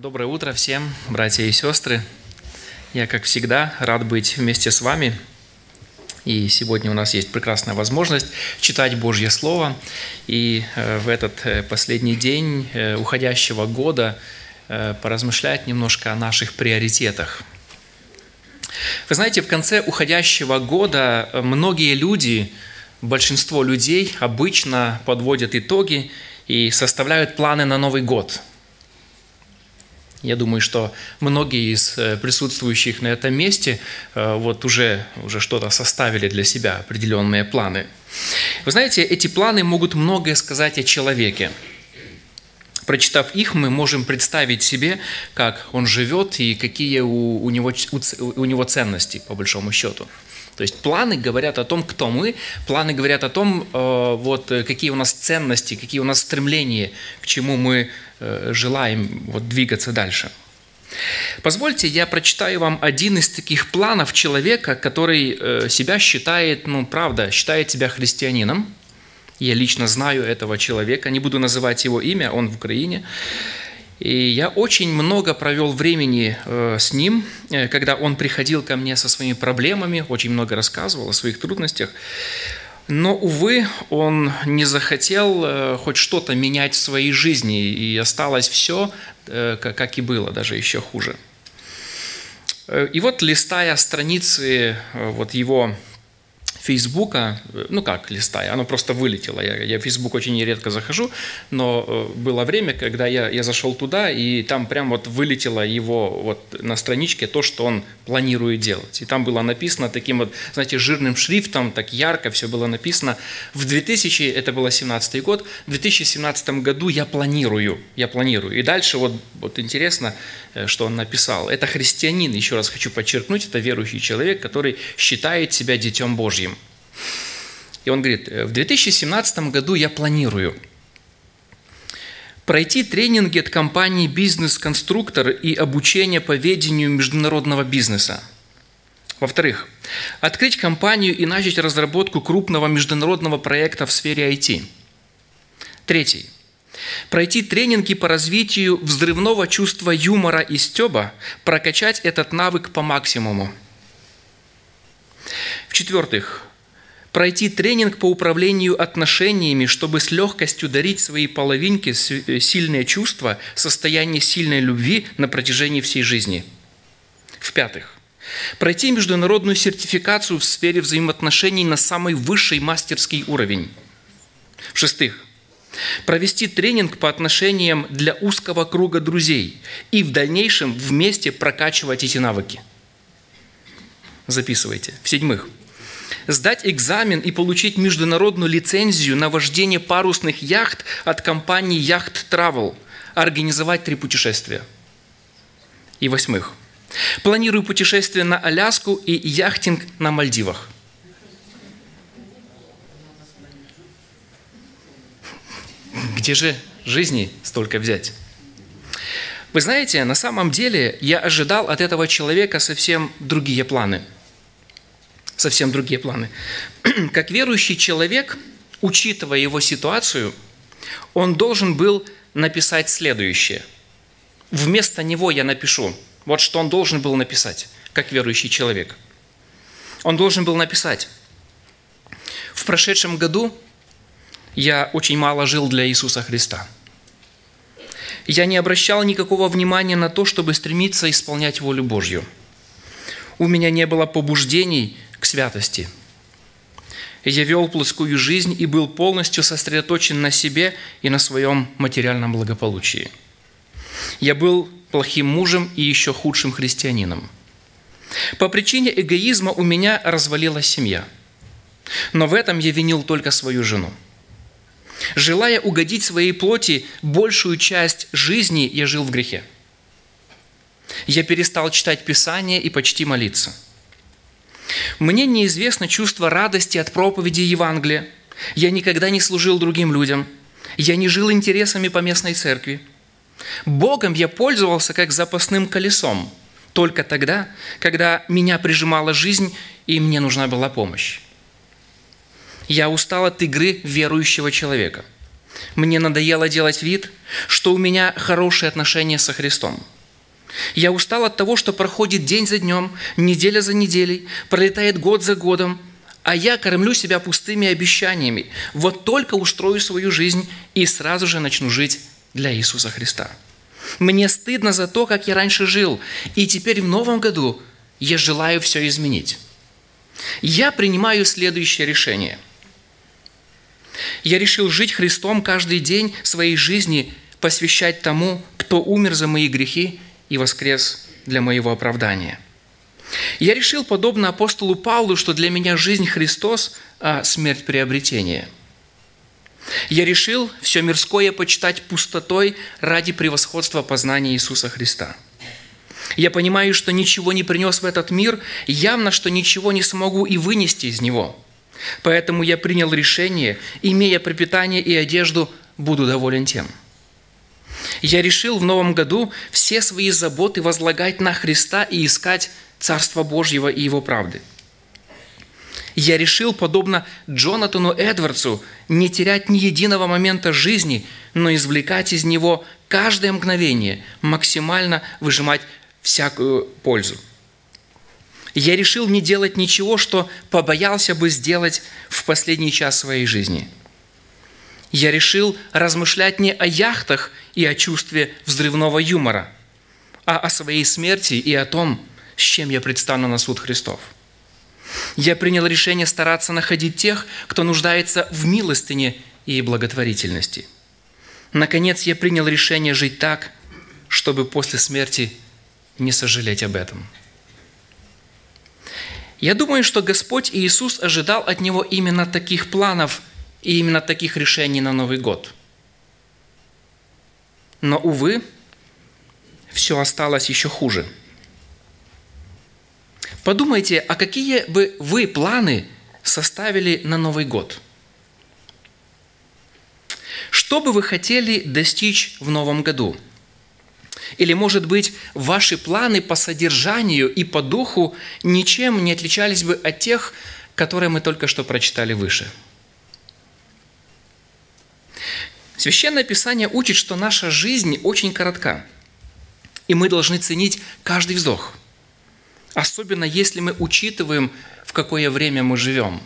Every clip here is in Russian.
Доброе утро всем, братья и сестры. Я, как всегда, рад быть вместе с вами. И сегодня у нас есть прекрасная возможность читать Божье Слово. И э, в этот э, последний день э, уходящего года поразмышлять немножко о наших приоритетах. Вы знаете, в конце уходящего года многие люди, большинство людей обычно подводят итоги и составляют планы на Новый год – я думаю, что многие из э, присутствующих на этом месте э, вот уже, уже что-то составили для себя, определенные планы. Вы знаете, эти планы могут многое сказать о человеке. Прочитав их, мы можем представить себе, как он живет и какие у, у, него, у, у него ценности, по большому счету. То есть планы говорят о том, кто мы, планы говорят о том, э, вот, какие у нас ценности, какие у нас стремления, к чему мы э, желаем вот, двигаться дальше. Позвольте, я прочитаю вам один из таких планов человека, который э, себя считает, ну, правда, считает себя христианином. Я лично знаю этого человека, не буду называть его имя, он в Украине. И я очень много провел времени э, с ним, э, когда он приходил ко мне со своими проблемами, очень много рассказывал о своих трудностях. Но, увы, он не захотел э, хоть что-то менять в своей жизни, и осталось все, как и было, даже еще хуже. И вот, листая страницы вот его Фейсбука, э, ну как листая, оно просто вылетело. Я, я в Фейсбук очень редко захожу, но э, было время, когда я, я зашел туда, и там прям вот вылетело его вот на страничке то, что он планирует делать. И там было написано таким вот, знаете, жирным шрифтом, так ярко все было написано. В 2000, это было 17 год, в 2017 году я планирую, я планирую. И дальше вот, вот интересно, э, что он написал. Это христианин, еще раз хочу подчеркнуть, это верующий человек, который считает себя детем Божьим. И он говорит, в 2017 году я планирую пройти тренинги от компании «Бизнес-конструктор» и обучение по ведению международного бизнеса. Во-вторых, открыть компанию и начать разработку крупного международного проекта в сфере IT. Третий. Пройти тренинги по развитию взрывного чувства юмора и стеба, прокачать этот навык по максимуму. В-четвертых, пройти тренинг по управлению отношениями, чтобы с легкостью дарить своей половинке э, сильные чувства, состояние сильной любви на протяжении всей жизни. В-пятых, пройти международную сертификацию в сфере взаимоотношений на самый высший мастерский уровень. В-шестых, провести тренинг по отношениям для узкого круга друзей и в дальнейшем вместе прокачивать эти навыки. Записывайте. В-седьмых, сдать экзамен и получить международную лицензию на вождение парусных яхт от компании Yacht Travel, организовать три путешествия. И восьмых. Планирую путешествие на Аляску и яхтинг на Мальдивах. Где же жизни столько взять? Вы знаете, на самом деле я ожидал от этого человека совсем другие планы – совсем другие планы. Как верующий человек, учитывая его ситуацию, он должен был написать следующее. Вместо него я напишу. Вот что он должен был написать, как верующий человек. Он должен был написать. В прошедшем году я очень мало жил для Иисуса Христа. Я не обращал никакого внимания на то, чтобы стремиться исполнять волю Божью. У меня не было побуждений к святости. Я вел плотскую жизнь и был полностью сосредоточен на себе и на своем материальном благополучии. Я был плохим мужем и еще худшим христианином. По причине эгоизма у меня развалилась семья. Но в этом я винил только свою жену. Желая угодить своей плоти, большую часть жизни я жил в грехе. Я перестал читать Писание и почти молиться – мне неизвестно чувство радости от проповеди Евангелия. Я никогда не служил другим людям. Я не жил интересами по местной церкви. Богом я пользовался как запасным колесом только тогда, когда меня прижимала жизнь и мне нужна была помощь. Я устал от игры верующего человека. Мне надоело делать вид, что у меня хорошие отношения со Христом. Я устал от того, что проходит день за днем, неделя за неделей, пролетает год за годом, а я кормлю себя пустыми обещаниями. Вот только устрою свою жизнь и сразу же начну жить для Иисуса Христа. Мне стыдно за то, как я раньше жил, и теперь в новом году я желаю все изменить. Я принимаю следующее решение. Я решил жить Христом каждый день своей жизни, посвящать тому, кто умер за мои грехи и воскрес для моего оправдания. Я решил, подобно апостолу Павлу, что для меня жизнь Христос, а смерть приобретение. Я решил все мирское почитать пустотой ради превосходства познания Иисуса Христа – я понимаю, что ничего не принес в этот мир, явно, что ничего не смогу и вынести из него. Поэтому я принял решение, имея пропитание и одежду, буду доволен тем. Я решил в новом году все свои заботы возлагать на Христа и искать Царство Божьего и Его правды. Я решил, подобно Джонатану Эдвардсу, не терять ни единого момента жизни, но извлекать из него каждое мгновение, максимально выжимать всякую пользу. Я решил не делать ничего, что побоялся бы сделать в последний час своей жизни. Я решил размышлять не о яхтах и о чувстве взрывного юмора, а о своей смерти и о том, с чем я предстану на суд Христов. Я принял решение стараться находить тех, кто нуждается в милостыне и благотворительности. Наконец, я принял решение жить так, чтобы после смерти – не сожалеть об этом. Я думаю, что Господь Иисус ожидал от Него именно таких планов и именно таких решений на Новый год. Но, увы, все осталось еще хуже. Подумайте, а какие бы вы планы составили на Новый год? Что бы вы хотели достичь в новом году – или, может быть, ваши планы по содержанию и по духу ничем не отличались бы от тех, которые мы только что прочитали выше. Священное Писание учит, что наша жизнь очень коротка, и мы должны ценить каждый вздох, особенно если мы учитываем, в какое время мы живем.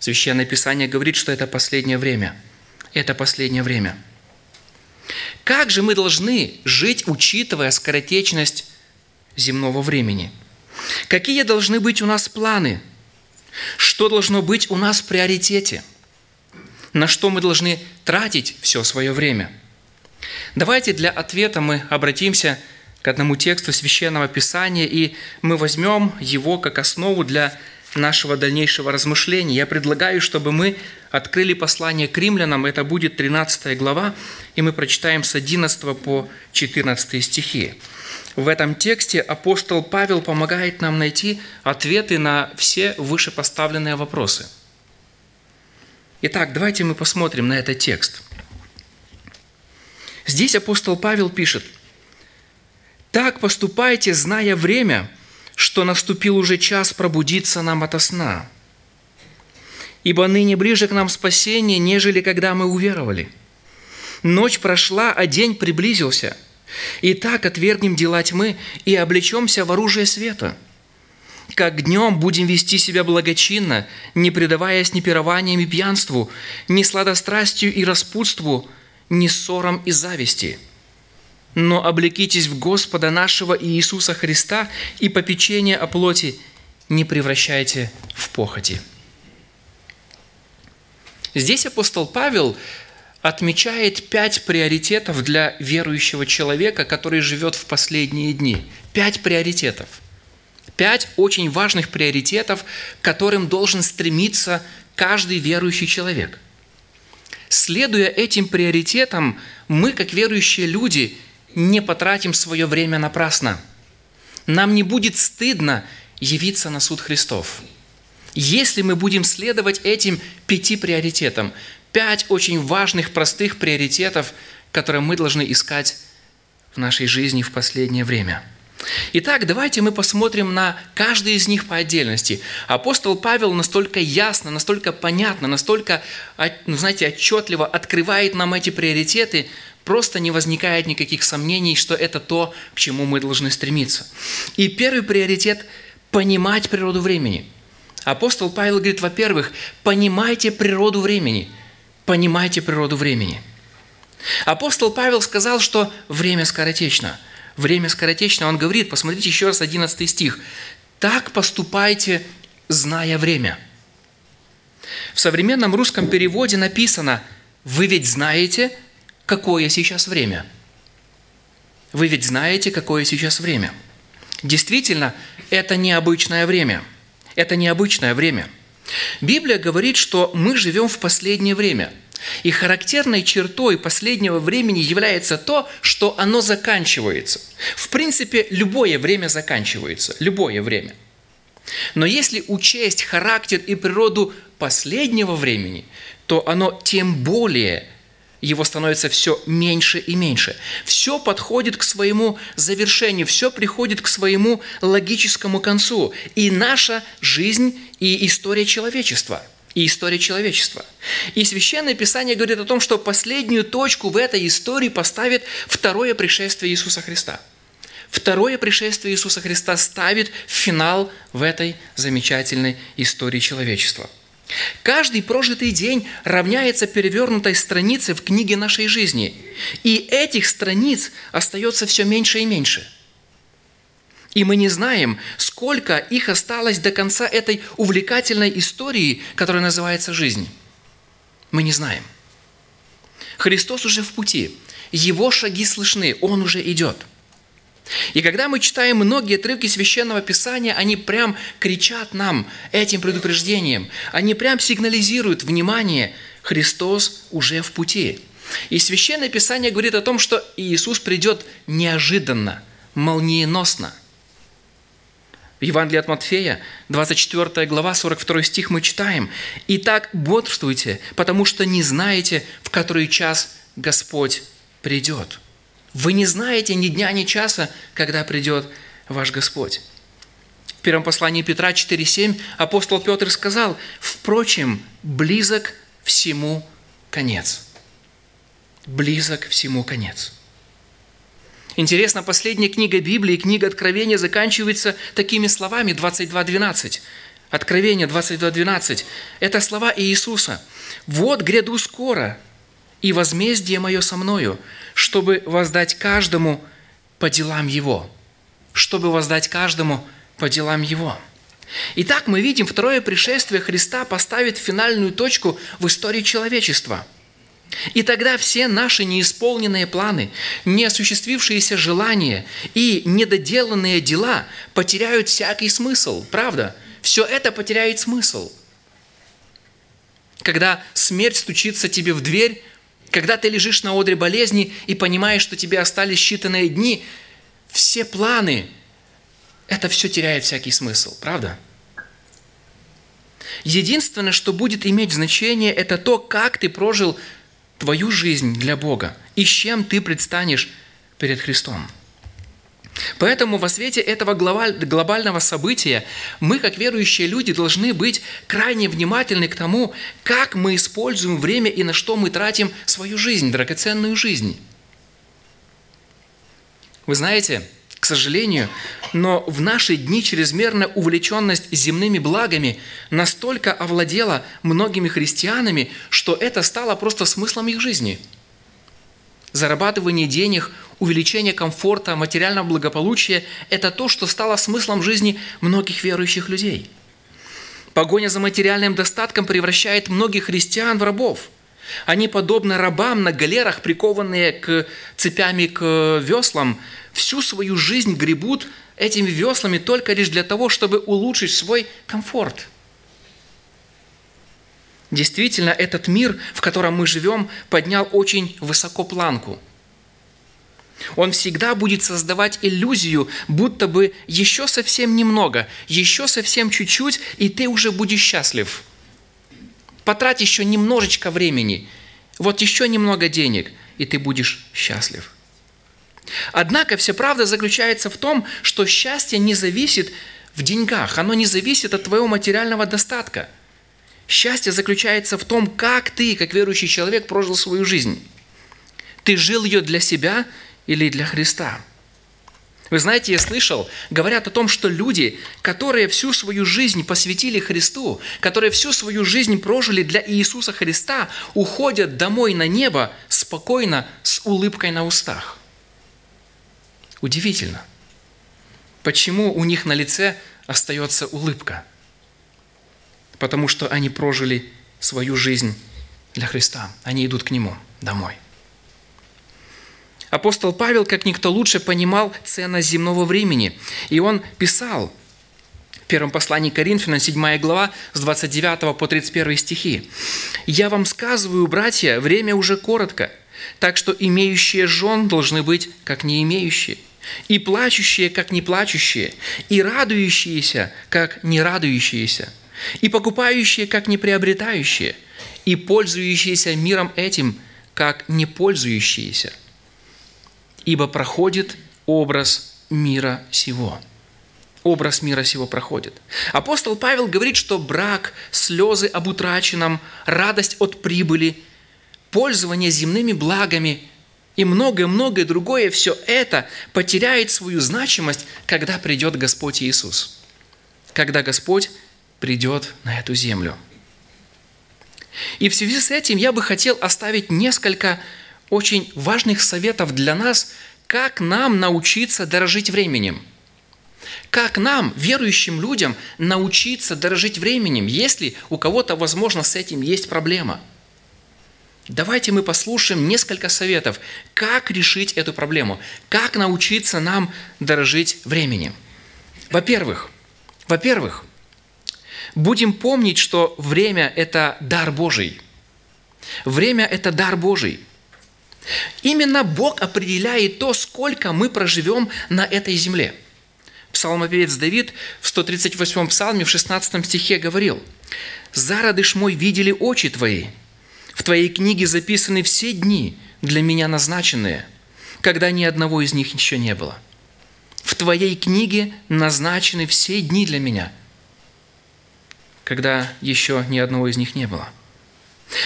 Священное Писание говорит, что это последнее время. Это последнее время – как же мы должны жить, учитывая скоротечность земного времени? Какие должны быть у нас планы? Что должно быть у нас в приоритете? На что мы должны тратить все свое время? Давайте для ответа мы обратимся к одному тексту Священного Писания, и мы возьмем его как основу для нашего дальнейшего размышления. Я предлагаю, чтобы мы открыли послание к римлянам, это будет 13 глава, и мы прочитаем с 11 по 14 стихи. В этом тексте апостол Павел помогает нам найти ответы на все вышепоставленные вопросы. Итак, давайте мы посмотрим на этот текст. Здесь апостол Павел пишет, «Так поступайте, зная время, что наступил уже час пробудиться нам ото сна. Ибо ныне ближе к нам спасение, нежели когда мы уверовали. Ночь прошла, а день приблизился. И так отвергнем дела тьмы и облечемся в оружие света. Как днем будем вести себя благочинно, не предаваясь ни пированиям и пьянству, ни сладострастию и распутству, ни ссорам и зависти – но облекитесь в Господа нашего Иисуса Христа и попечение о плоти не превращайте в похоти». Здесь апостол Павел отмечает пять приоритетов для верующего человека, который живет в последние дни. Пять приоритетов. Пять очень важных приоритетов, к которым должен стремиться каждый верующий человек. Следуя этим приоритетам, мы, как верующие люди, не потратим свое время напрасно. Нам не будет стыдно явиться на суд Христов. Если мы будем следовать этим пяти приоритетам, пять очень важных, простых приоритетов, которые мы должны искать в нашей жизни в последнее время. Итак, давайте мы посмотрим на каждый из них по отдельности. Апостол Павел настолько ясно, настолько понятно, настолько, ну, знаете, отчетливо открывает нам эти приоритеты, просто не возникает никаких сомнений, что это то, к чему мы должны стремиться. И первый приоритет – понимать природу времени. Апостол Павел говорит, во-первых, понимайте природу времени. Понимайте природу времени. Апостол Павел сказал, что время скоротечно – время скоротечно. Он говорит, посмотрите еще раз 11 стих. «Так поступайте, зная время». В современном русском переводе написано «Вы ведь знаете, какое сейчас время». Вы ведь знаете, какое сейчас время. Действительно, это необычное время. Это необычное время. Библия говорит, что мы живем в последнее время – и характерной чертой последнего времени является то, что оно заканчивается. В принципе, любое время заканчивается. Любое время. Но если учесть характер и природу последнего времени, то оно тем более его становится все меньше и меньше. Все подходит к своему завершению, все приходит к своему логическому концу. И наша жизнь, и история человечества – и история человечества. И Священное Писание говорит о том, что последнюю точку в этой истории поставит второе пришествие Иисуса Христа. Второе пришествие Иисуса Христа ставит финал в этой замечательной истории человечества. Каждый прожитый день равняется перевернутой странице в книге нашей жизни. И этих страниц остается все меньше и меньше – и мы не знаем, сколько их осталось до конца этой увлекательной истории, которая называется жизнь. Мы не знаем. Христос уже в пути. Его шаги слышны, Он уже идет. И когда мы читаем многие отрывки Священного Писания, они прям кричат нам этим предупреждением. Они прям сигнализируют, внимание, Христос уже в пути. И Священное Писание говорит о том, что Иисус придет неожиданно, молниеносно. В Евангелии от Матфея, 24 глава, 42 стих мы читаем. «Итак, бодрствуйте, потому что не знаете, в который час Господь придет». Вы не знаете ни дня, ни часа, когда придет ваш Господь. В первом послании Петра 4,7 апостол Петр сказал, «Впрочем, близок всему конец». Близок всему конец. Интересно, последняя книга Библии, книга Откровения, заканчивается такими словами 22.12. Откровение 22.12. Это слова Иисуса. «Вот гряду скоро, и возмездие мое со мною, чтобы воздать каждому по делам его». Чтобы воздать каждому по делам его. Итак, мы видим, второе пришествие Христа поставит финальную точку в истории человечества – и тогда все наши неисполненные планы, неосуществившиеся желания и недоделанные дела потеряют всякий смысл. Правда? Все это потеряет смысл. Когда смерть стучится тебе в дверь, когда ты лежишь на одре болезни и понимаешь, что тебе остались считанные дни, все планы, это все теряет всякий смысл. Правда? Единственное, что будет иметь значение, это то, как ты прожил твою жизнь для Бога и с чем ты предстанешь перед Христом. Поэтому во свете этого глобального события мы, как верующие люди, должны быть крайне внимательны к тому, как мы используем время и на что мы тратим свою жизнь, драгоценную жизнь. Вы знаете, сожалению, но в наши дни чрезмерная увлеченность земными благами настолько овладела многими христианами, что это стало просто смыслом их жизни. Зарабатывание денег, увеличение комфорта, материального благополучия – это то, что стало смыслом жизни многих верующих людей. Погоня за материальным достатком превращает многих христиан в рабов – они подобны рабам на галерах, прикованные к цепями к веслам, всю свою жизнь гребут этими веслами только лишь для того, чтобы улучшить свой комфорт. Действительно, этот мир, в котором мы живем, поднял очень высоко планку. Он всегда будет создавать иллюзию, будто бы еще совсем немного, еще совсем чуть-чуть, и ты уже будешь счастлив. Потрать еще немножечко времени, вот еще немного денег, и ты будешь счастлив – Однако вся правда заключается в том, что счастье не зависит в деньгах, оно не зависит от твоего материального достатка. Счастье заключается в том, как ты, как верующий человек, прожил свою жизнь. Ты жил ее для себя или для Христа? Вы знаете, я слышал, говорят о том, что люди, которые всю свою жизнь посвятили Христу, которые всю свою жизнь прожили для Иисуса Христа, уходят домой на небо спокойно, с улыбкой на устах. Удивительно. Почему у них на лице остается улыбка? Потому что они прожили свою жизнь для Христа. Они идут к Нему домой. Апостол Павел, как никто лучше, понимал ценность земного времени. И он писал в первом послании Коринфянам, 7 глава, с 29 по 31 стихи. «Я вам сказываю, братья, время уже коротко, так что имеющие жен должны быть, как не имеющие, и плачущие, как не плачущие, и радующиеся, как не радующиеся, и покупающие, как не приобретающие, и пользующиеся миром этим, как не пользующиеся, ибо проходит образ мира сего. Образ мира сего проходит. Апостол Павел говорит, что брак, слезы об утраченном, радость от прибыли, пользование земными благами и многое-многое другое, все это потеряет свою значимость, когда придет Господь Иисус. Когда Господь придет на эту землю. И в связи с этим я бы хотел оставить несколько очень важных советов для нас, как нам научиться дорожить временем. Как нам, верующим людям, научиться дорожить временем, если у кого-то, возможно, с этим есть проблема. Давайте мы послушаем несколько советов, как решить эту проблему, как научиться нам дорожить временем. Во-первых, во-первых, будем помнить, что время – это дар Божий. Время – это дар Божий. Именно Бог определяет то, сколько мы проживем на этой земле. Псалмопевец Давид в 138-м псалме в 16 стихе говорил, «Зародыш мой видели очи твои, в твоей книге записаны все дни, для меня назначенные, когда ни одного из них еще не было. В твоей книге назначены все дни для меня, когда еще ни одного из них не было».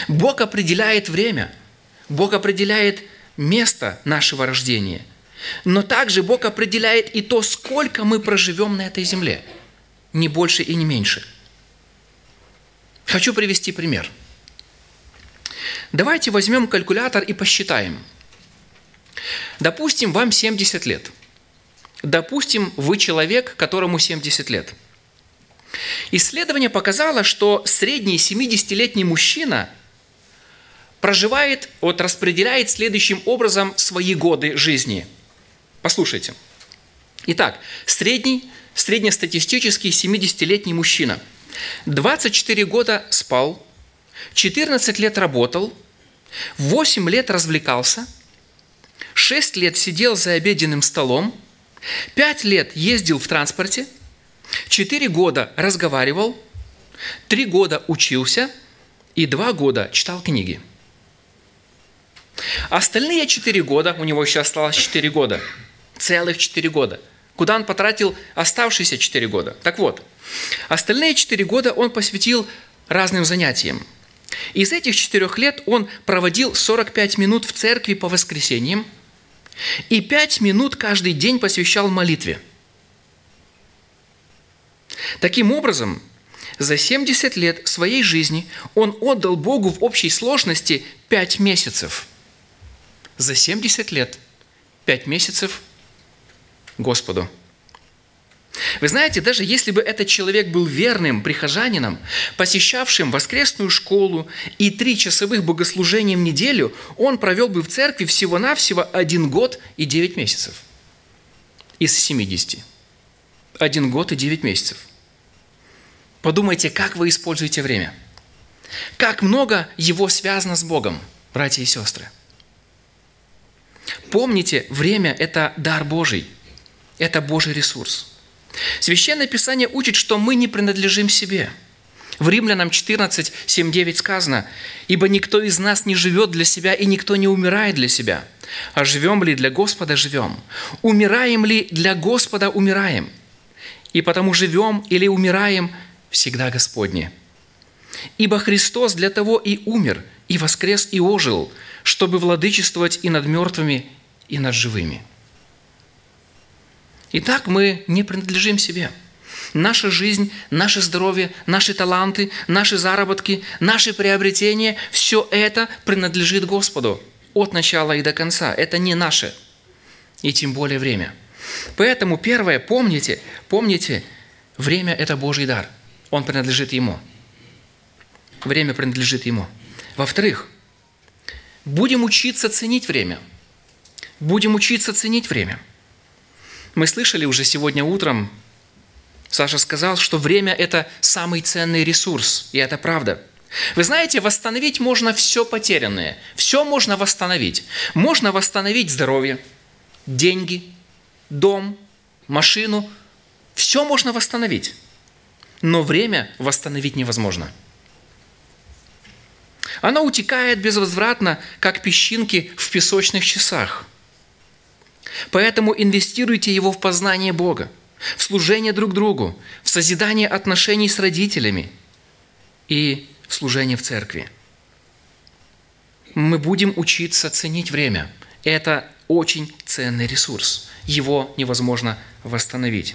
Бог определяет время – Бог определяет место нашего рождения. Но также Бог определяет и то, сколько мы проживем на этой земле. Не больше и не меньше. Хочу привести пример. Давайте возьмем калькулятор и посчитаем. Допустим, вам 70 лет. Допустим, вы человек, которому 70 лет. Исследование показало, что средний 70-летний мужчина – проживает, вот распределяет следующим образом свои годы жизни. Послушайте. Итак, средний, среднестатистический 70-летний мужчина. 24 года спал, 14 лет работал, 8 лет развлекался, 6 лет сидел за обеденным столом, 5 лет ездил в транспорте, 4 года разговаривал, 3 года учился и 2 года читал книги – Остальные четыре года, у него еще осталось четыре года, целых четыре года. Куда он потратил оставшиеся четыре года? Так вот, остальные четыре года он посвятил разным занятиям. Из этих четырех лет он проводил 45 минут в церкви по воскресеньям и 5 минут каждый день посвящал молитве. Таким образом, за 70 лет своей жизни он отдал Богу в общей сложности 5 месяцев – за 70 лет, 5 месяцев Господу. Вы знаете, даже если бы этот человек был верным прихожанином, посещавшим воскресную школу и три часовых богослужения в неделю, он провел бы в церкви всего-навсего один год и девять месяцев из 70. Один год и девять месяцев. Подумайте, как вы используете время. Как много его связано с Богом, братья и сестры. Помните, время – это дар Божий, это Божий ресурс. Священное Писание учит, что мы не принадлежим себе. В Римлянам 14, 7, 9 сказано, «Ибо никто из нас не живет для себя, и никто не умирает для себя. А живем ли для Господа – живем. Умираем ли для Господа – умираем. И потому живем или умираем всегда Господне. Ибо Христос для того и умер, и воскрес, и ожил, чтобы владычествовать и над мертвыми, и над живыми». Итак, мы не принадлежим себе. Наша жизнь, наше здоровье, наши таланты, наши заработки, наши приобретения – все это принадлежит Господу от начала и до конца. Это не наше, и тем более время. Поэтому первое, помните, помните, время – это Божий дар. Он принадлежит Ему. Время принадлежит Ему. Во-вторых, будем учиться ценить время. Будем учиться ценить время – мы слышали уже сегодня утром, Саша сказал, что время – это самый ценный ресурс, и это правда. Вы знаете, восстановить можно все потерянное. Все можно восстановить. Можно восстановить здоровье, деньги, дом, машину. Все можно восстановить. Но время восстановить невозможно. Оно утекает безвозвратно, как песчинки в песочных часах – Поэтому инвестируйте его в познание Бога, в служение друг другу, в созидание отношений с родителями и в служение в церкви. Мы будем учиться ценить время. Это очень ценный ресурс. Его невозможно восстановить.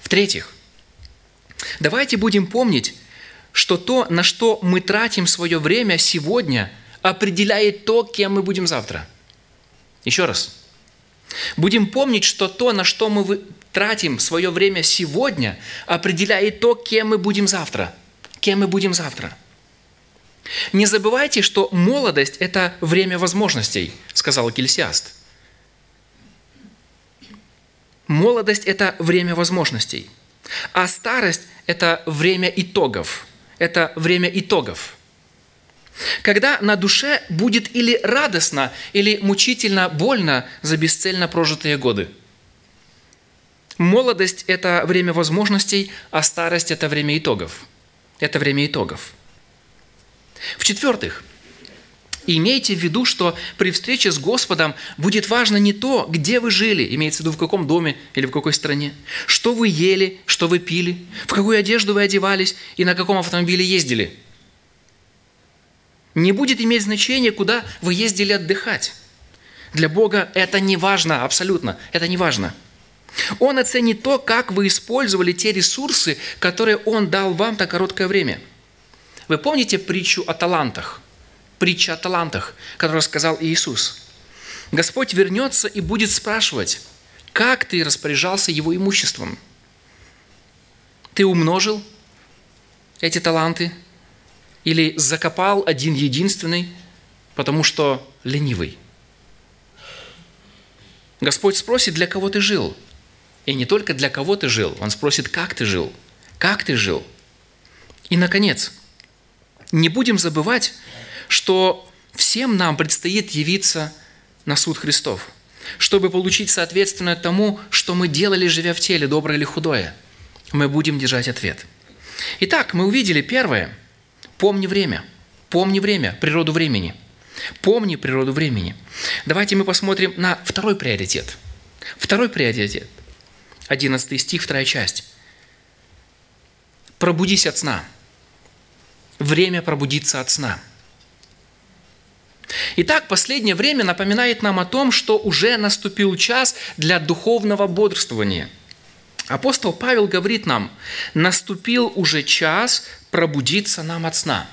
В-третьих, давайте будем помнить, что то, на что мы тратим свое время сегодня, определяет то, кем мы будем завтра. Еще раз – Будем помнить, что то, на что мы тратим свое время сегодня, определяет то, кем мы будем завтра. Кем мы будем завтра. Не забывайте, что молодость – это время возможностей, сказал Кельсиаст. Молодость – это время возможностей, а старость – это время итогов. Это время итогов – когда на душе будет или радостно, или мучительно больно за бесцельно прожитые годы. Молодость – это время возможностей, а старость – это время итогов. Это время итогов. В-четвертых, имейте в виду, что при встрече с Господом будет важно не то, где вы жили, имеется в виду в каком доме или в какой стране, что вы ели, что вы пили, в какую одежду вы одевались и на каком автомобиле ездили – не будет иметь значения, куда вы ездили отдыхать. Для Бога это не важно, абсолютно, это не важно. Он оценит то, как вы использовали те ресурсы, которые Он дал вам на короткое время. Вы помните притчу о талантах? Притча о талантах, которую сказал Иисус. Господь вернется и будет спрашивать, как ты распоряжался Его имуществом? Ты умножил эти таланты – или закопал один единственный, потому что ленивый. Господь спросит, для кого ты жил. И не только для кого ты жил, Он спросит, как ты жил, как ты жил. И, наконец, не будем забывать, что всем нам предстоит явиться на суд Христов, чтобы получить соответственно тому, что мы делали, живя в теле, доброе или худое. Мы будем держать ответ. Итак, мы увидели первое – Помни время. Помни время, природу времени. Помни природу времени. Давайте мы посмотрим на второй приоритет. Второй приоритет. 11 стих, вторая часть. Пробудись от сна. Время пробудиться от сна. Итак, последнее время напоминает нам о том, что уже наступил час для духовного бодрствования. Апостол Павел говорит нам, наступил уже час пробудиться нам от сна.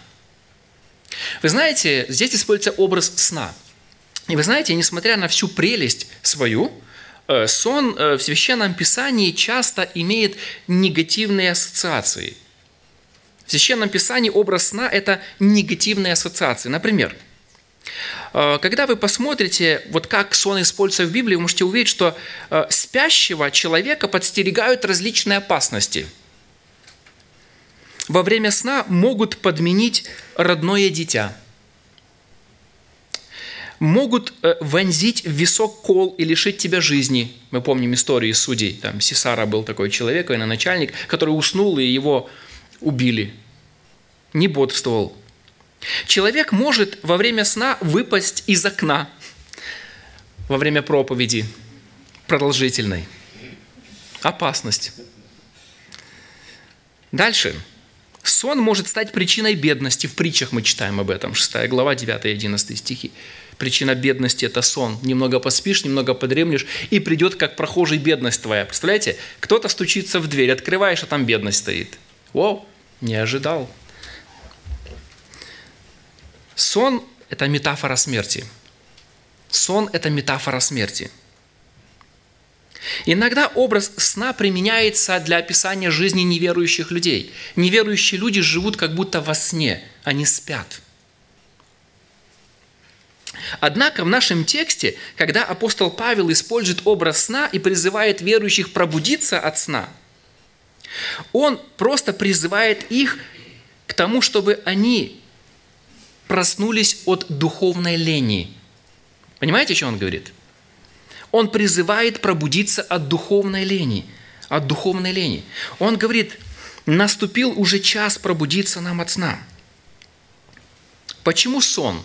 Вы знаете, здесь используется образ сна. И вы знаете, несмотря на всю прелесть свою, э, сон э, в Священном Писании часто имеет негативные ассоциации. В Священном Писании образ сна – это негативные ассоциации. Например, когда вы посмотрите, вот как сон используется в Библии, вы можете увидеть, что спящего человека подстерегают различные опасности – во время сна могут подменить родное дитя, могут э, вонзить в висок кол и лишить тебя жизни. Мы помним историю судей. Там Сесара был такой человек, военно-начальник, который уснул, и его убили, не бодрствовал. Человек может во время сна выпасть из окна во время проповеди продолжительной. Опасность. Дальше. Сон может стать причиной бедности. В притчах мы читаем об этом. 6 глава, 9 и 11 стихи. Причина бедности – это сон. Немного поспишь, немного подремлешь, и придет, как прохожий, бедность твоя. Представляете? Кто-то стучится в дверь, открываешь, а там бедность стоит. О, не ожидал. Сон – это метафора смерти. Сон – это метафора смерти. Иногда образ сна применяется для описания жизни неверующих людей. Неверующие люди живут как будто во сне, они спят. Однако в нашем тексте, когда апостол Павел использует образ сна и призывает верующих пробудиться от сна, он просто призывает их к тому, чтобы они проснулись от духовной лени. Понимаете, что он говорит? Он призывает пробудиться от духовной лени. От духовной лени. Он говорит, наступил уже час пробудиться нам от сна. Почему сон?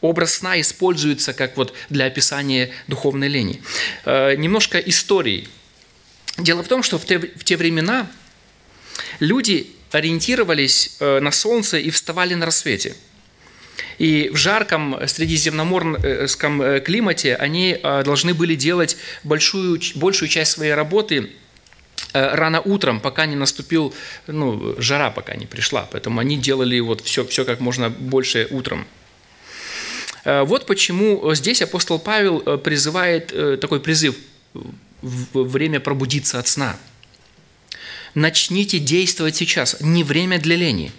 Образ сна используется как вот для описания духовной лени. Э, немножко истории. Дело в том, что в те, в те времена люди ориентировались э, на солнце и вставали на рассвете. И в жарком средиземноморском э, климате они э, должны были делать большую, большую часть своей работы рано утром, пока не наступил, ну, жара пока не пришла. Поэтому они делали вот все, все как можно больше утром. Вот почему здесь апостол Павел призывает такой призыв время пробудиться от сна – начните действовать сейчас, не время для лени.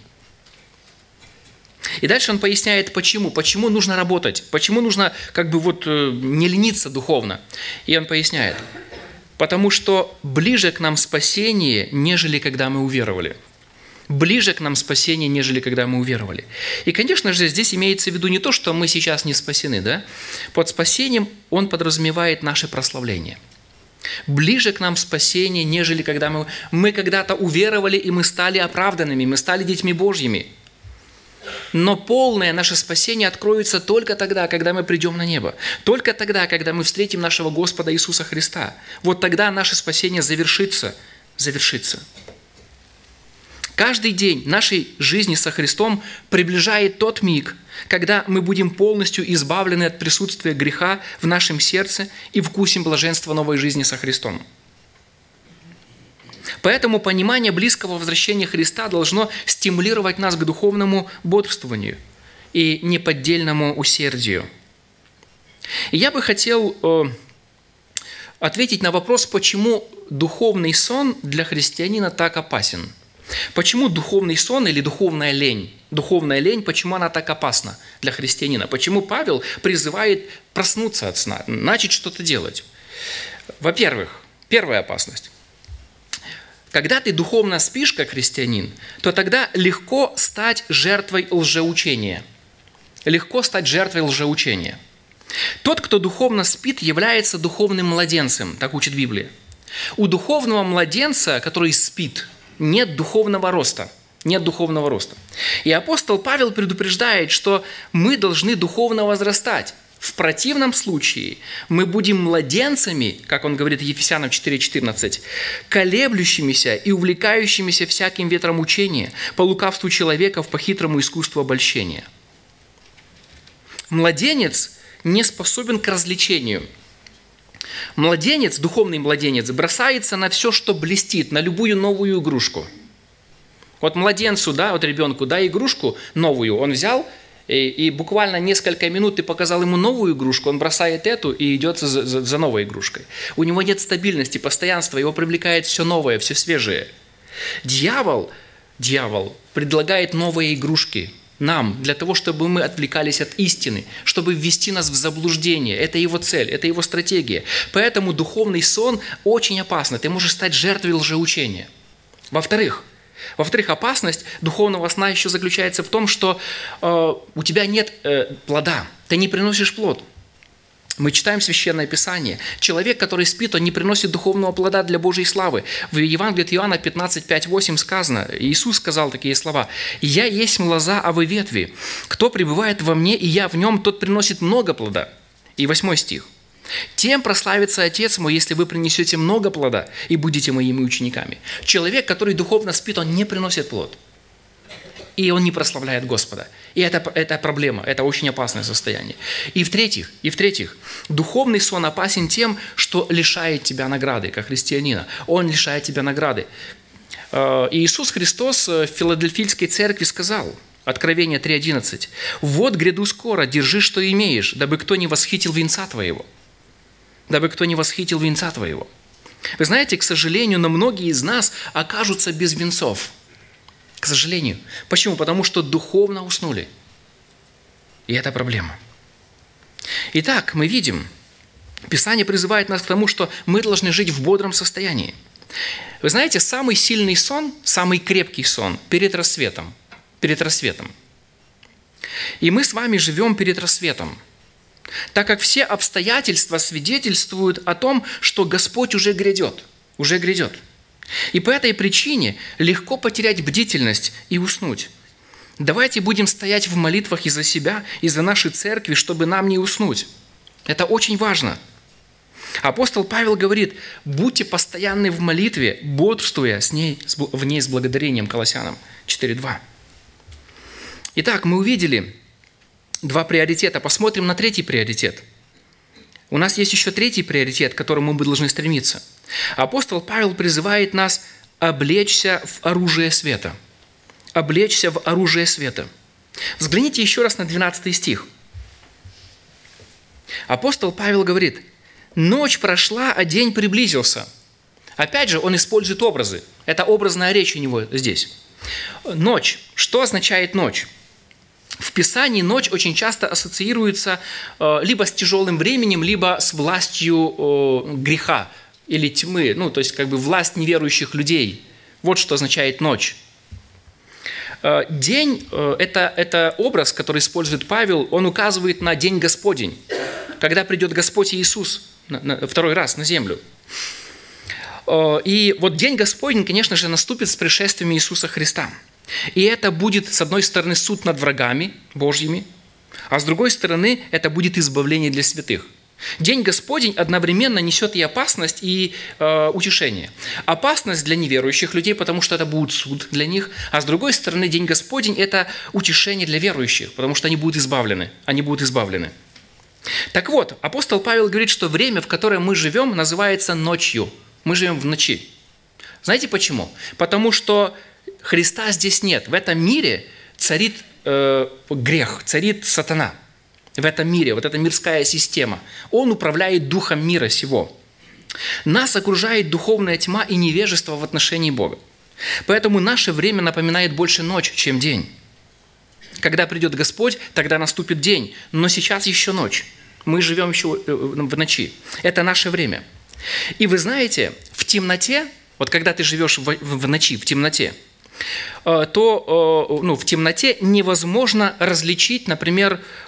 И дальше он поясняет, почему. Почему нужно работать, почему нужно как бы вот э, не лениться духовно. И он поясняет, потому что ближе к нам спасение, нежели когда мы уверовали ближе к нам спасение, нежели когда мы уверовали. И, конечно же, здесь имеется в виду не то, что мы сейчас не спасены, да? Под спасением он подразумевает наше прославление – Ближе к нам спасение, нежели когда мы, мы когда-то уверовали, и мы стали оправданными, мы стали детьми Божьими. Но полное наше спасение откроется только тогда, когда мы придем на небо. Только тогда, когда мы встретим нашего Господа Иисуса Христа. Вот тогда наше спасение завершится. Завершится. Каждый день нашей жизни со Христом приближает тот миг, когда мы будем полностью избавлены от присутствия греха в нашем сердце и вкусим блаженства новой жизни со Христом. Поэтому понимание близкого возвращения Христа должно стимулировать нас к духовному бодрствованию и неподдельному усердию. Я бы хотел э, ответить на вопрос, почему духовный сон для христианина так опасен – Почему духовный сон или духовная лень? Духовная лень, почему она так опасна для христианина? Почему Павел призывает проснуться от сна, начать что-то делать? Во-первых, первая опасность. Когда ты духовно спишь, как христианин, то тогда легко стать жертвой лжеучения. Легко стать жертвой лжеучения. Тот, кто духовно спит, является духовным младенцем, так учит Библия. У духовного младенца, который спит, нет духовного роста. Нет духовного роста. И апостол Павел предупреждает, что мы должны духовно возрастать. В противном случае мы будем младенцами, как он говорит Ефесянам 4.14, колеблющимися и увлекающимися всяким ветром учения, по лукавству человеков, по хитрому искусству обольщения. Младенец не способен к развлечению – Младенец, духовный младенец, бросается на все, что блестит, на любую новую игрушку. Вот младенцу, да, вот ребенку, да, игрушку новую, он взял, и, и буквально несколько минут ты показал ему новую игрушку, он бросает эту и идет за, за, за новой игрушкой. У него нет стабильности, постоянства, его привлекает все новое, все свежее. Дьявол, дьявол предлагает новые игрушки – нам, для того, чтобы мы отвлекались от истины, чтобы ввести нас в заблуждение. Это его цель, это его стратегия. Поэтому духовный сон очень опасно. Ты можешь стать жертвой лжеучения. Во-вторых, во-вторых, опасность духовного сна еще заключается в том, что э, у тебя нет э, плода, ты не приносишь плод. Мы читаем Священное Писание. Человек, который спит, он не приносит духовного плода для Божьей славы. В Евангелии от Иоанна 15, 5, 8 сказано, Иисус сказал такие слова, «Я есть лоза, а вы ветви. Кто пребывает во мне, и я в нем, тот приносит много плода». И 8 стих. «Тем прославится Отец мой, если вы принесете много плода и будете моими учениками». Человек, который духовно спит, он не приносит плод – и он не прославляет Господа. И это, это проблема, это очень опасное состояние. И в-третьих, и в-третьих, духовный сон опасен тем, что лишает тебя награды, как христианина. Он лишает тебя награды. Э, Иисус Христос в Филадельфийской церкви сказал, Откровение 3.11, «Вот гряду скоро, держи, что имеешь, дабы кто не восхитил венца твоего». Дабы кто не восхитил венца твоего. Вы знаете, к сожалению, но многие из нас окажутся без венцов – к сожалению. Почему? Потому что духовно уснули. И это проблема. Итак, мы видим, Писание призывает нас к тому, что мы должны жить в бодром состоянии. Вы знаете, самый сильный сон, самый крепкий сон перед рассветом. Перед рассветом. И мы с вами живем перед рассветом, так как все обстоятельства свидетельствуют о том, что Господь уже грядет, уже грядет – и по этой причине легко потерять бдительность и уснуть. Давайте будем стоять в молитвах и за себя, и за нашей церкви, чтобы нам не уснуть. Это очень важно. Апостол Павел говорит, будьте постоянны в молитве, бодрствуя с ней, в ней с благодарением Колоссянам 4.2. Итак, мы увидели два приоритета. Посмотрим на третий приоритет. У нас есть еще третий приоритет, к которому мы должны стремиться – Апостол Павел призывает нас облечься в оружие света. Облечься в оружие света. Взгляните еще раз на 12 стих. Апостол Павел говорит, «Ночь прошла, а день приблизился». Опять же, он использует образы. Это образная речь у него здесь. Ночь. Что означает ночь? В Писании ночь очень часто ассоциируется э, либо с тяжелым временем, либо с властью э, греха, или тьмы, ну, то есть как бы власть неверующих людей. Вот что означает ночь. Э, день э, это, – это образ, который использует Павел, он указывает на День Господень, когда придет Господь Иисус на, на, второй раз на землю. Э, и вот День Господень, конечно же, наступит с пришествием Иисуса Христа. И это будет, с одной стороны, суд над врагами Божьими, а с другой стороны, это будет избавление для святых – День Господень одновременно несет и опасность, и э, утешение. Опасность для неверующих людей, потому что это будет суд для них, а с другой стороны, День Господень – это утешение для верующих, потому что они будут избавлены. Они будут избавлены. Так вот, апостол Павел говорит, что время, в которое мы живем, называется ночью. Мы живем в ночи. Знаете почему? Потому что Христа здесь нет. В этом мире царит э, грех, царит сатана – в этом мире, вот эта мирская система. Он управляет духом мира сего. Нас окружает духовная тьма и невежество в отношении Бога. Поэтому наше время напоминает больше ночь, чем день. Когда придет Господь, тогда наступит день. Но сейчас еще ночь. Мы живем еще э, в ночи. Это наше время. И вы знаете, в темноте, вот когда ты живешь в, в ночи, в темноте, э, то э, ну, в темноте невозможно различить, например, Э,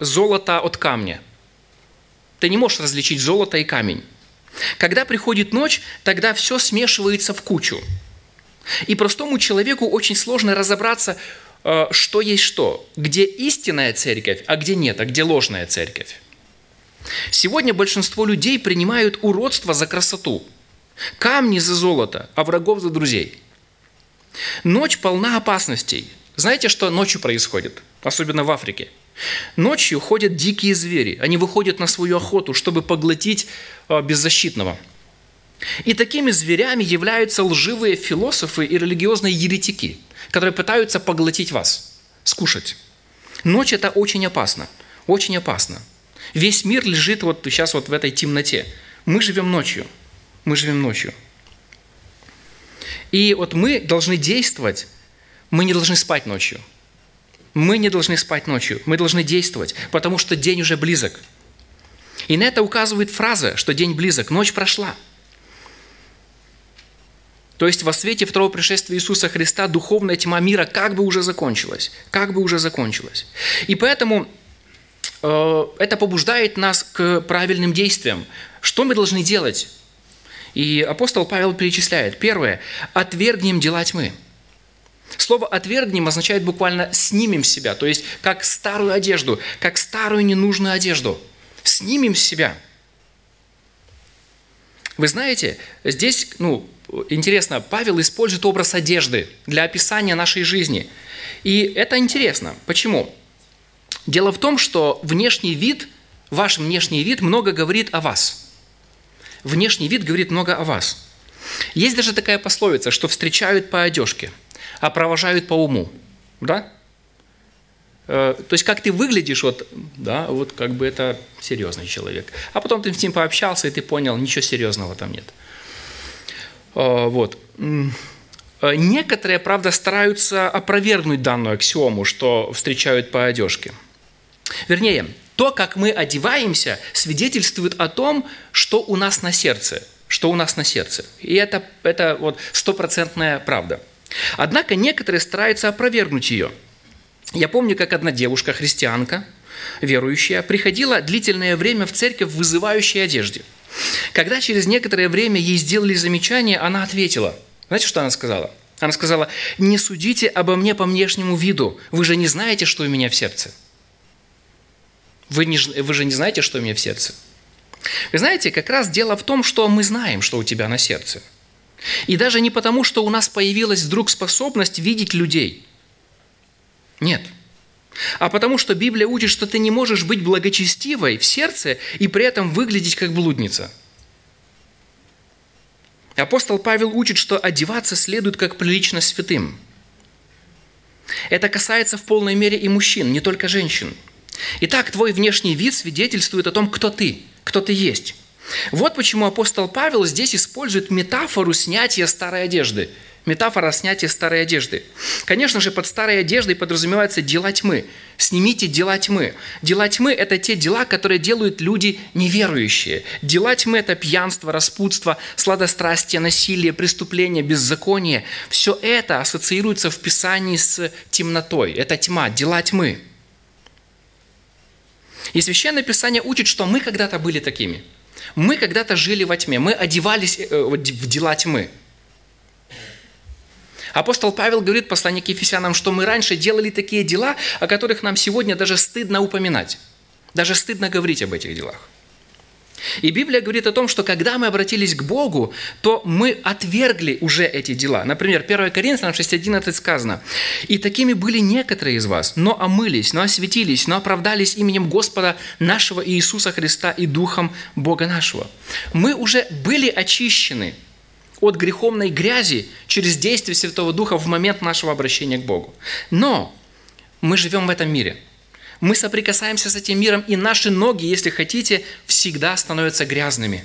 золото от камня. Ты не можешь различить золото и камень. Когда приходит ночь, тогда все смешивается в кучу. И простому человеку очень сложно разобраться, э, что есть что, где истинная церковь, а где нет, а где ложная церковь. Сегодня большинство людей принимают уродство за красоту, камни за золото, а врагов за друзей. Ночь полна опасностей. Знаете, что ночью происходит, особенно в Африке – Ночью ходят дикие звери. Они выходят на свою охоту, чтобы поглотить а, беззащитного. И такими зверями являются лживые философы и религиозные еретики, которые пытаются поглотить вас, скушать. Ночь – это очень опасно, очень опасно. Весь мир лежит вот сейчас вот в этой темноте. Мы живем ночью. Мы живем ночью. И вот мы должны действовать, мы не должны спать ночью – мы не должны спать ночью, мы должны действовать, потому что день уже близок. И на это указывает фраза, что день близок, ночь прошла. То есть во свете второго пришествия Иисуса Христа духовная тьма мира как бы уже закончилась, как бы уже закончилась. И поэтому э, это побуждает нас к правильным действиям. Что мы должны делать? И апостол Павел перечисляет. Первое. Отвергнем дела тьмы. Слово «отвергнем» означает буквально «снимем себя», то есть как старую одежду, как старую ненужную одежду. Снимем себя. Вы знаете, здесь, ну, интересно, Павел использует образ одежды для описания нашей жизни. И это интересно. Почему? Дело в том, что внешний вид, ваш внешний вид много говорит о вас. Внешний вид говорит много о вас. Есть даже такая пословица, что встречают по одежке – а провожают по уму. Да? Э, то есть, как ты выглядишь, вот, да, вот как бы это серьезный человек. А потом ты с ним пообщался, и ты понял, ничего серьезного там нет. Э, вот. Э, некоторые, правда, стараются опровергнуть данную аксиому, что встречают по одежке. Вернее, то, как мы одеваемся, свидетельствует о том, что у нас на сердце. Что у нас на сердце. И это, это вот стопроцентная правда. Однако некоторые стараются опровергнуть ее. Я помню, как одна девушка, христианка, верующая, приходила длительное время в церковь в вызывающей одежде. Когда через некоторое время ей сделали замечание, она ответила. Знаете, что она сказала? Она сказала, не судите обо мне по внешнему виду, вы же не знаете, что у меня в сердце. Вы, не, вы же не знаете, что у меня в сердце. Вы знаете, как раз дело в том, что мы знаем, что у тебя на сердце – и даже не потому, что у нас появилась вдруг способность видеть людей. Нет. А потому что Библия учит, что ты не можешь быть благочестивой в сердце и при этом выглядеть как блудница. Апостол Павел учит, что одеваться следует как прилично святым. Это касается в полной мере и мужчин, не только женщин. Итак, твой внешний вид свидетельствует о том, кто ты, кто ты есть. Вот почему апостол Павел здесь использует метафору снятия старой одежды. Метафора снятия старой одежды. Конечно же, под старой одеждой подразумевается дела тьмы. Снимите дела тьмы. Дела тьмы – это те дела, которые делают люди неверующие. Дела тьмы – это пьянство, распутство, сладострастие, насилие, преступление, беззаконие. Все это ассоциируется в Писании с темнотой. Это тьма, дела тьмы. И Священное Писание учит, что мы когда-то были такими – мы когда-то жили во тьме, мы одевались э, в дела тьмы. Апостол Павел говорит в послании к Ефесянам, что мы раньше делали такие дела, о которых нам сегодня даже стыдно упоминать. Даже стыдно говорить об этих делах. И Библия говорит о том, что когда мы обратились к Богу, то мы отвергли уже эти дела. Например, 1 Коринфянам 6.11 сказано, «И такими были некоторые из вас, но омылись, но осветились, но оправдались именем Господа нашего Иисуса Христа и Духом Бога нашего». Мы уже были очищены от греховной грязи через действие Святого Духа в момент нашего обращения к Богу. Но мы живем в этом мире – мы соприкасаемся с этим миром, и наши ноги, если хотите, всегда становятся грязными.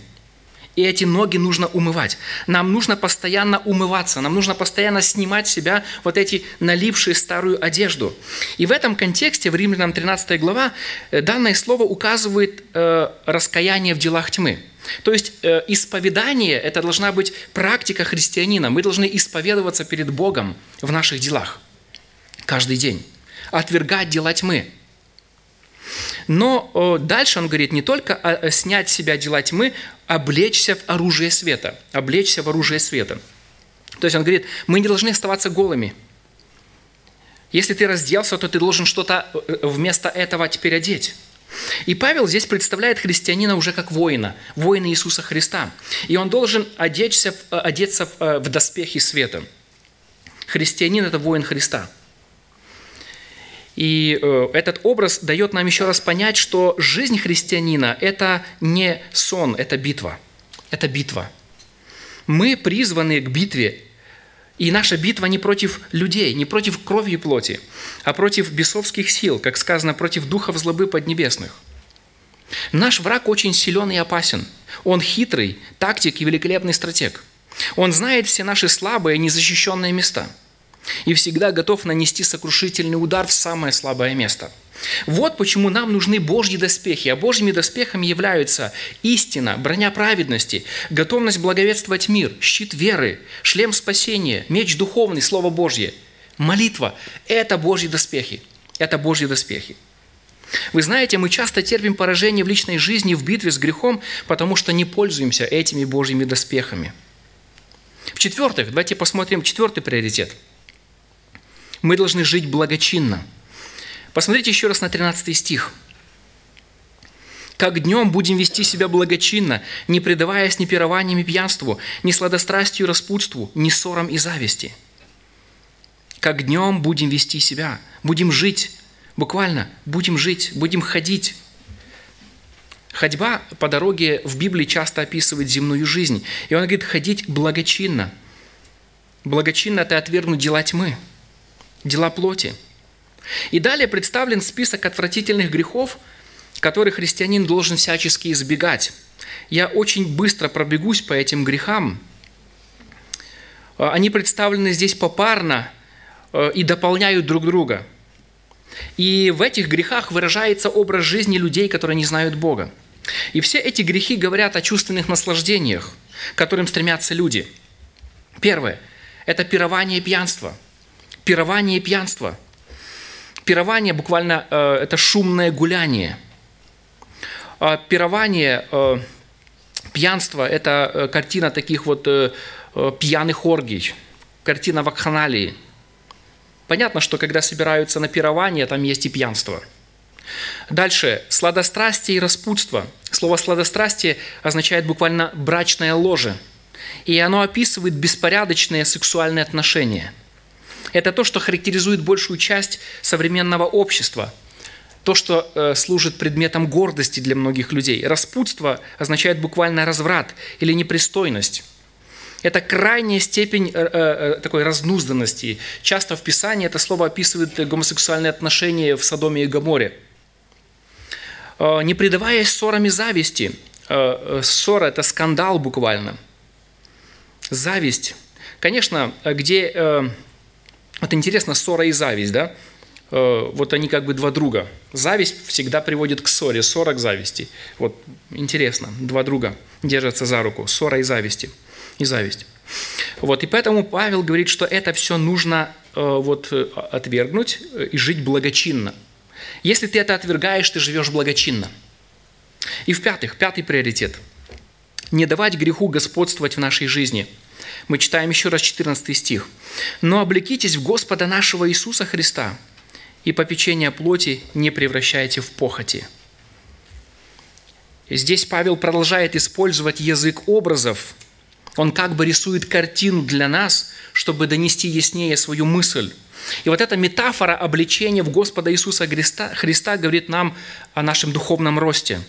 И эти ноги нужно умывать. Нам нужно постоянно умываться, нам нужно постоянно снимать с себя вот эти налипшие старую одежду. И в этом контексте, в Римлянам 13 глава, э, данное слово указывает э, раскаяние в делах тьмы. То есть э, исповедание – это должна быть практика христианина. Мы должны исповедоваться перед Богом в наших делах каждый день. Отвергать дела тьмы – но дальше он говорит не только снять с себя дела тьмы, облечься в оружие света. Облечься в оружие света. То есть он говорит, мы не должны оставаться голыми. Если ты разделся, то ты должен что-то э, вместо этого теперь одеть. И Павел здесь представляет христианина уже как воина, воина Иисуса Христа. И он должен одеться, одеться в э, доспехи света. Христианин – это воин Христа – и э, этот образ дает нам еще раз понять, что жизнь христианина – это не сон, это битва. Это битва. Мы призваны к битве, и наша битва не против людей, не против крови и плоти, а против бесовских сил, как сказано, против духов злобы поднебесных. Наш враг очень силен и опасен. Он хитрый, тактик и великолепный стратег. Он знает все наши слабые, незащищенные места – и всегда готов нанести сокрушительный удар в самое слабое место. Вот почему нам нужны Божьи доспехи. А Божьими доспехами являются истина, броня праведности, готовность благовествовать мир, щит веры, шлем спасения, меч духовный, Слово Божье, молитва. Это Божьи доспехи. Это Божьи доспехи. Вы знаете, мы часто терпим поражение в личной жизни в битве с грехом, потому что не пользуемся этими Божьими доспехами. В-четвертых, давайте посмотрим четвертый приоритет. Мы должны жить благочинно. Посмотрите еще раз на 13 стих. Как днем будем вести себя благочинно, не предаваясь ни пированиям и пьянству, ни сладострастию и распутству, ни ссорам и зависти. Как днем будем вести себя, будем жить, буквально будем жить, будем ходить. Ходьба по дороге в Библии часто описывает земную жизнь. И он говорит, ходить благочинно. Благочинно – это отвергнуть дела тьмы, дела плоти. И далее представлен список отвратительных грехов, которые христианин должен всячески избегать. Я очень быстро пробегусь по этим грехам. Они представлены здесь попарно э, и дополняют друг друга. И в этих грехах выражается образ жизни людей, которые не знают Бога. И все эти грехи говорят о чувственных наслаждениях, к которым стремятся люди. Первое – это пирование и пьянство. Пирование и пьянство. Пирование буквально э, это шумное гуляние. А пирование, э, пьянство – это э, картина таких вот э, э, пьяных оргий, картина вакханалии – Понятно, что когда собираются на пирование, там есть и пьянство. Дальше. Сладострастие и распутство. Слово «сладострастие» означает буквально «брачное ложе». И оно описывает беспорядочные сексуальные отношения. Это то, что характеризует большую часть современного общества – то, что э, служит предметом гордости для многих людей. Распутство означает буквально разврат или непристойность. Это крайняя степень э, э, такой разнузданности. Часто в Писании это слово описывает гомосексуальные отношения в Содоме и Гоморе. Э, не предаваясь ссорами зависти. Ссора – это скандал буквально. Зависть. Конечно, где... Вот интересно, ссора и зависть, да? Вот они как бы два друга. Зависть всегда приводит к ссоре, ссора к зависти. Вот интересно, два друга держатся за руку, ссора и зависти – и зависть. Вот, и поэтому Павел говорит, что это все нужно э, вот, э, отвергнуть э, и жить благочинно. Если ты это отвергаешь, ты живешь благочинно. И в-пятых, пятый приоритет – не давать греху господствовать в нашей жизни. Мы читаем еще раз 14 стих. «Но облекитесь в Господа нашего Иисуса Христа, и попечение плоти не превращайте в похоти». Здесь Павел продолжает использовать язык образов – он как бы рисует картину для нас, чтобы донести яснее свою мысль. И вот эта метафора обличения в Господа Иисуса Христа, Христа говорит нам о нашем духовном росте.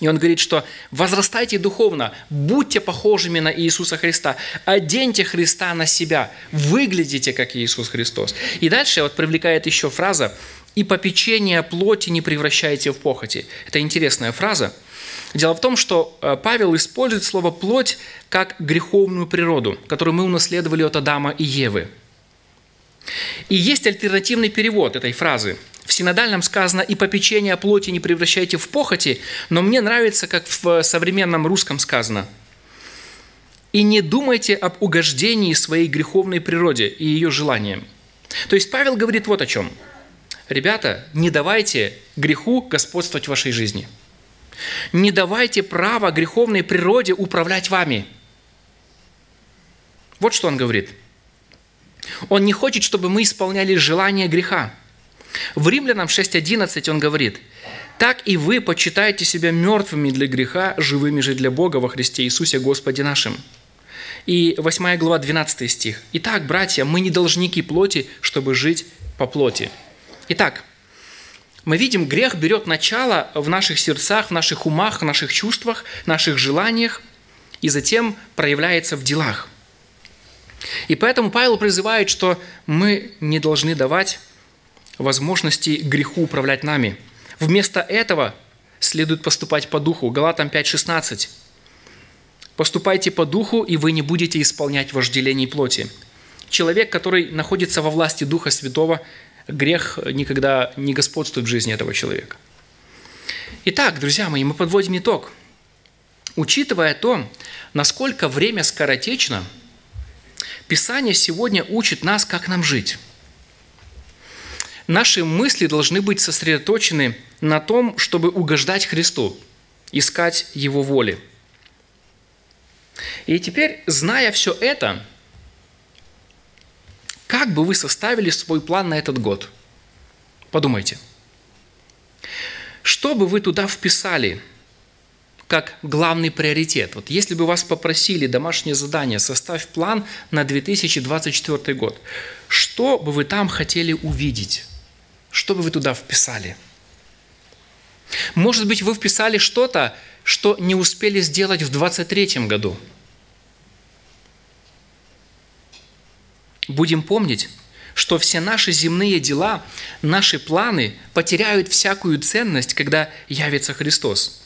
И он говорит, что возрастайте духовно, будьте похожими на Иисуса Христа, оденьте Христа на себя, выглядите как Иисус Христос. И дальше вот привлекает еще фраза «и попечение плоти не превращайте в похоти». Это интересная фраза – Дело в том, что э, Павел использует слово «плоть» как греховную природу, которую мы унаследовали от Адама и Евы. И есть альтернативный перевод этой фразы. В синодальном сказано «и попечение плоти не превращайте в похоти», но мне нравится, как в современном русском сказано «и не думайте об угождении своей греховной природе и ее желаниям». То есть Павел говорит вот о чем. Ребята, не давайте греху господствовать в вашей жизни – не давайте права греховной природе управлять вами. Вот что он говорит. Он не хочет, чтобы мы исполняли желания греха. В Римлянам 6.11 он говорит, «Так и вы почитаете себя мертвыми для греха, живыми же для Бога во Христе Иисусе Господе нашим». И 8 глава, 12 стих. «Итак, братья, мы не должники плоти, чтобы жить по плоти». Итак, мы видим, грех берет начало в наших сердцах, в наших умах, в наших чувствах, в наших желаниях, и затем проявляется в делах. И поэтому Павел призывает, что мы не должны давать возможности греху управлять нами. Вместо этого следует поступать по духу. Галатам 5.16. «Поступайте по духу, и вы не будете исполнять вожделений плоти». Человек, который находится во власти Духа Святого, грех никогда не господствует в жизни этого человека. Итак, друзья мои, мы подводим итог. Учитывая то, насколько время скоротечно, Писание сегодня учит нас, как нам жить. Наши мысли должны быть сосредоточены на том, чтобы угождать Христу, искать Его воли. И теперь, зная все это, как бы вы составили свой план на этот год? Подумайте. Что бы вы туда вписали как главный приоритет? Вот если бы вас попросили домашнее задание, составь план на 2024 год, что бы вы там хотели увидеть? Что бы вы туда вписали? Может быть, вы вписали что-то, что не успели сделать в 2023 году. Будем помнить, что все наши земные дела, наши планы потеряют всякую ценность, когда явится Христос.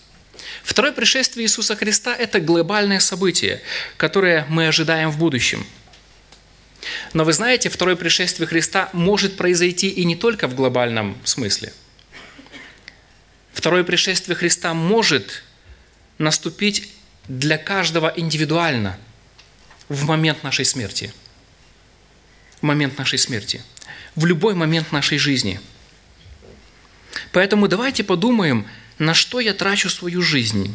Второе пришествие Иисуса Христа – это глобальное событие, которое мы ожидаем в будущем – но вы знаете, второе пришествие Христа может произойти и не только в глобальном смысле. Второе пришествие Христа может наступить для каждого индивидуально в момент нашей смерти. В момент нашей смерти. В любой момент нашей жизни. Поэтому давайте подумаем, на что я трачу свою жизнь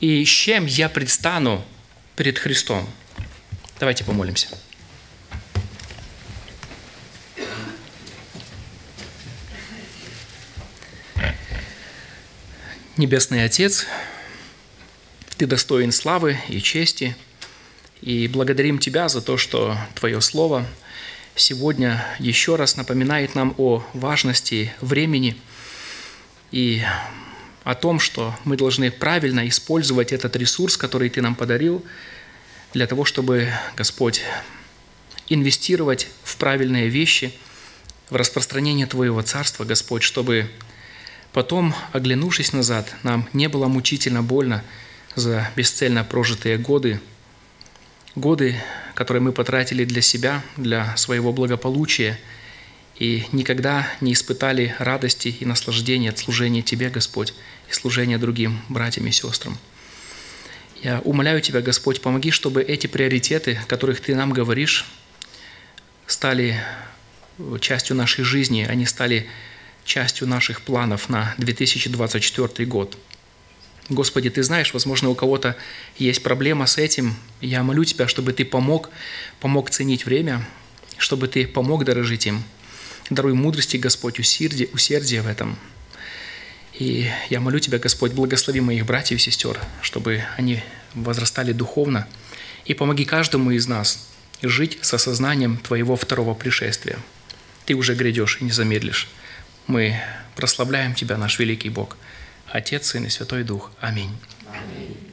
и с чем я предстану перед Христом – Давайте помолимся. Небесный Отец, Ты достоин славы и чести, и благодарим Тебя за то, что Твое Слово сегодня еще раз напоминает нам о важности времени и о том, что мы должны правильно использовать этот ресурс, который Ты нам подарил – для того, чтобы, Господь, инвестировать в правильные вещи, в распространение Твоего Царства, Господь, чтобы потом, оглянувшись назад, нам не было мучительно больно за бесцельно прожитые годы, годы, которые мы потратили для себя, для своего благополучия, и никогда не испытали радости и наслаждения от служения Тебе, Господь, и служения другим братьям и сестрам. Я умоляю Тебя, Господь, помоги, чтобы эти приоритеты, о которых Ты нам говоришь, стали частью нашей жизни, они стали частью наших планов на 2024 год. Господи, Ты знаешь, возможно, у кого-то есть проблема с этим. Я молю Тебя, чтобы Ты помог, помог ценить время, чтобы Ты помог дорожить им. Даруй мудрости, Господь, усердие, усердие в этом – и я молю Тебя, Господь, благослови моих братьев и сестер, чтобы они возрастали духовно, и помоги каждому из нас жить с осознанием Твоего второго пришествия. Ты уже грядешь и не замедлишь. Мы прославляем Тебя, наш великий Бог, Отец, Сын и Святой Дух. Аминь. Аминь.